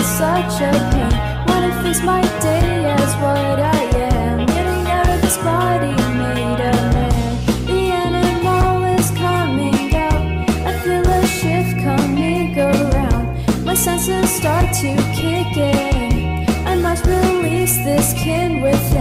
it's such a pain. When it face my day as what I am? Getting out of this body made of man. The animal is coming out. I feel a shift coming around. My senses start to kick in. I must release this kin within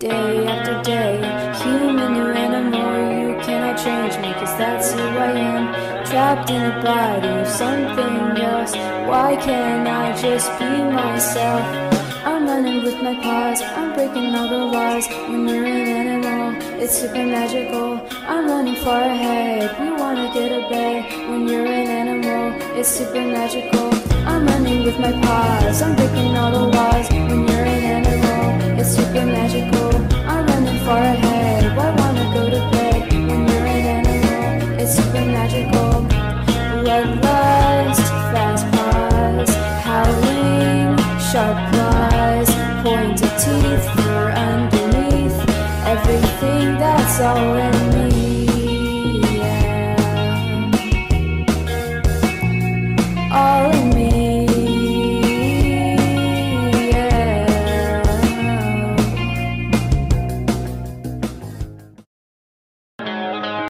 Day after day, human or animal, you cannot change me, cause that's who I am. Trapped in a body of something else, why can't I just be myself? I'm running with my paws, I'm breaking all the laws. When you're an animal, it's super magical. I'm running far ahead, you wanna get away. When you're an animal, it's super magical. I'm running with my paws, I'm breaking all the laws. sorrow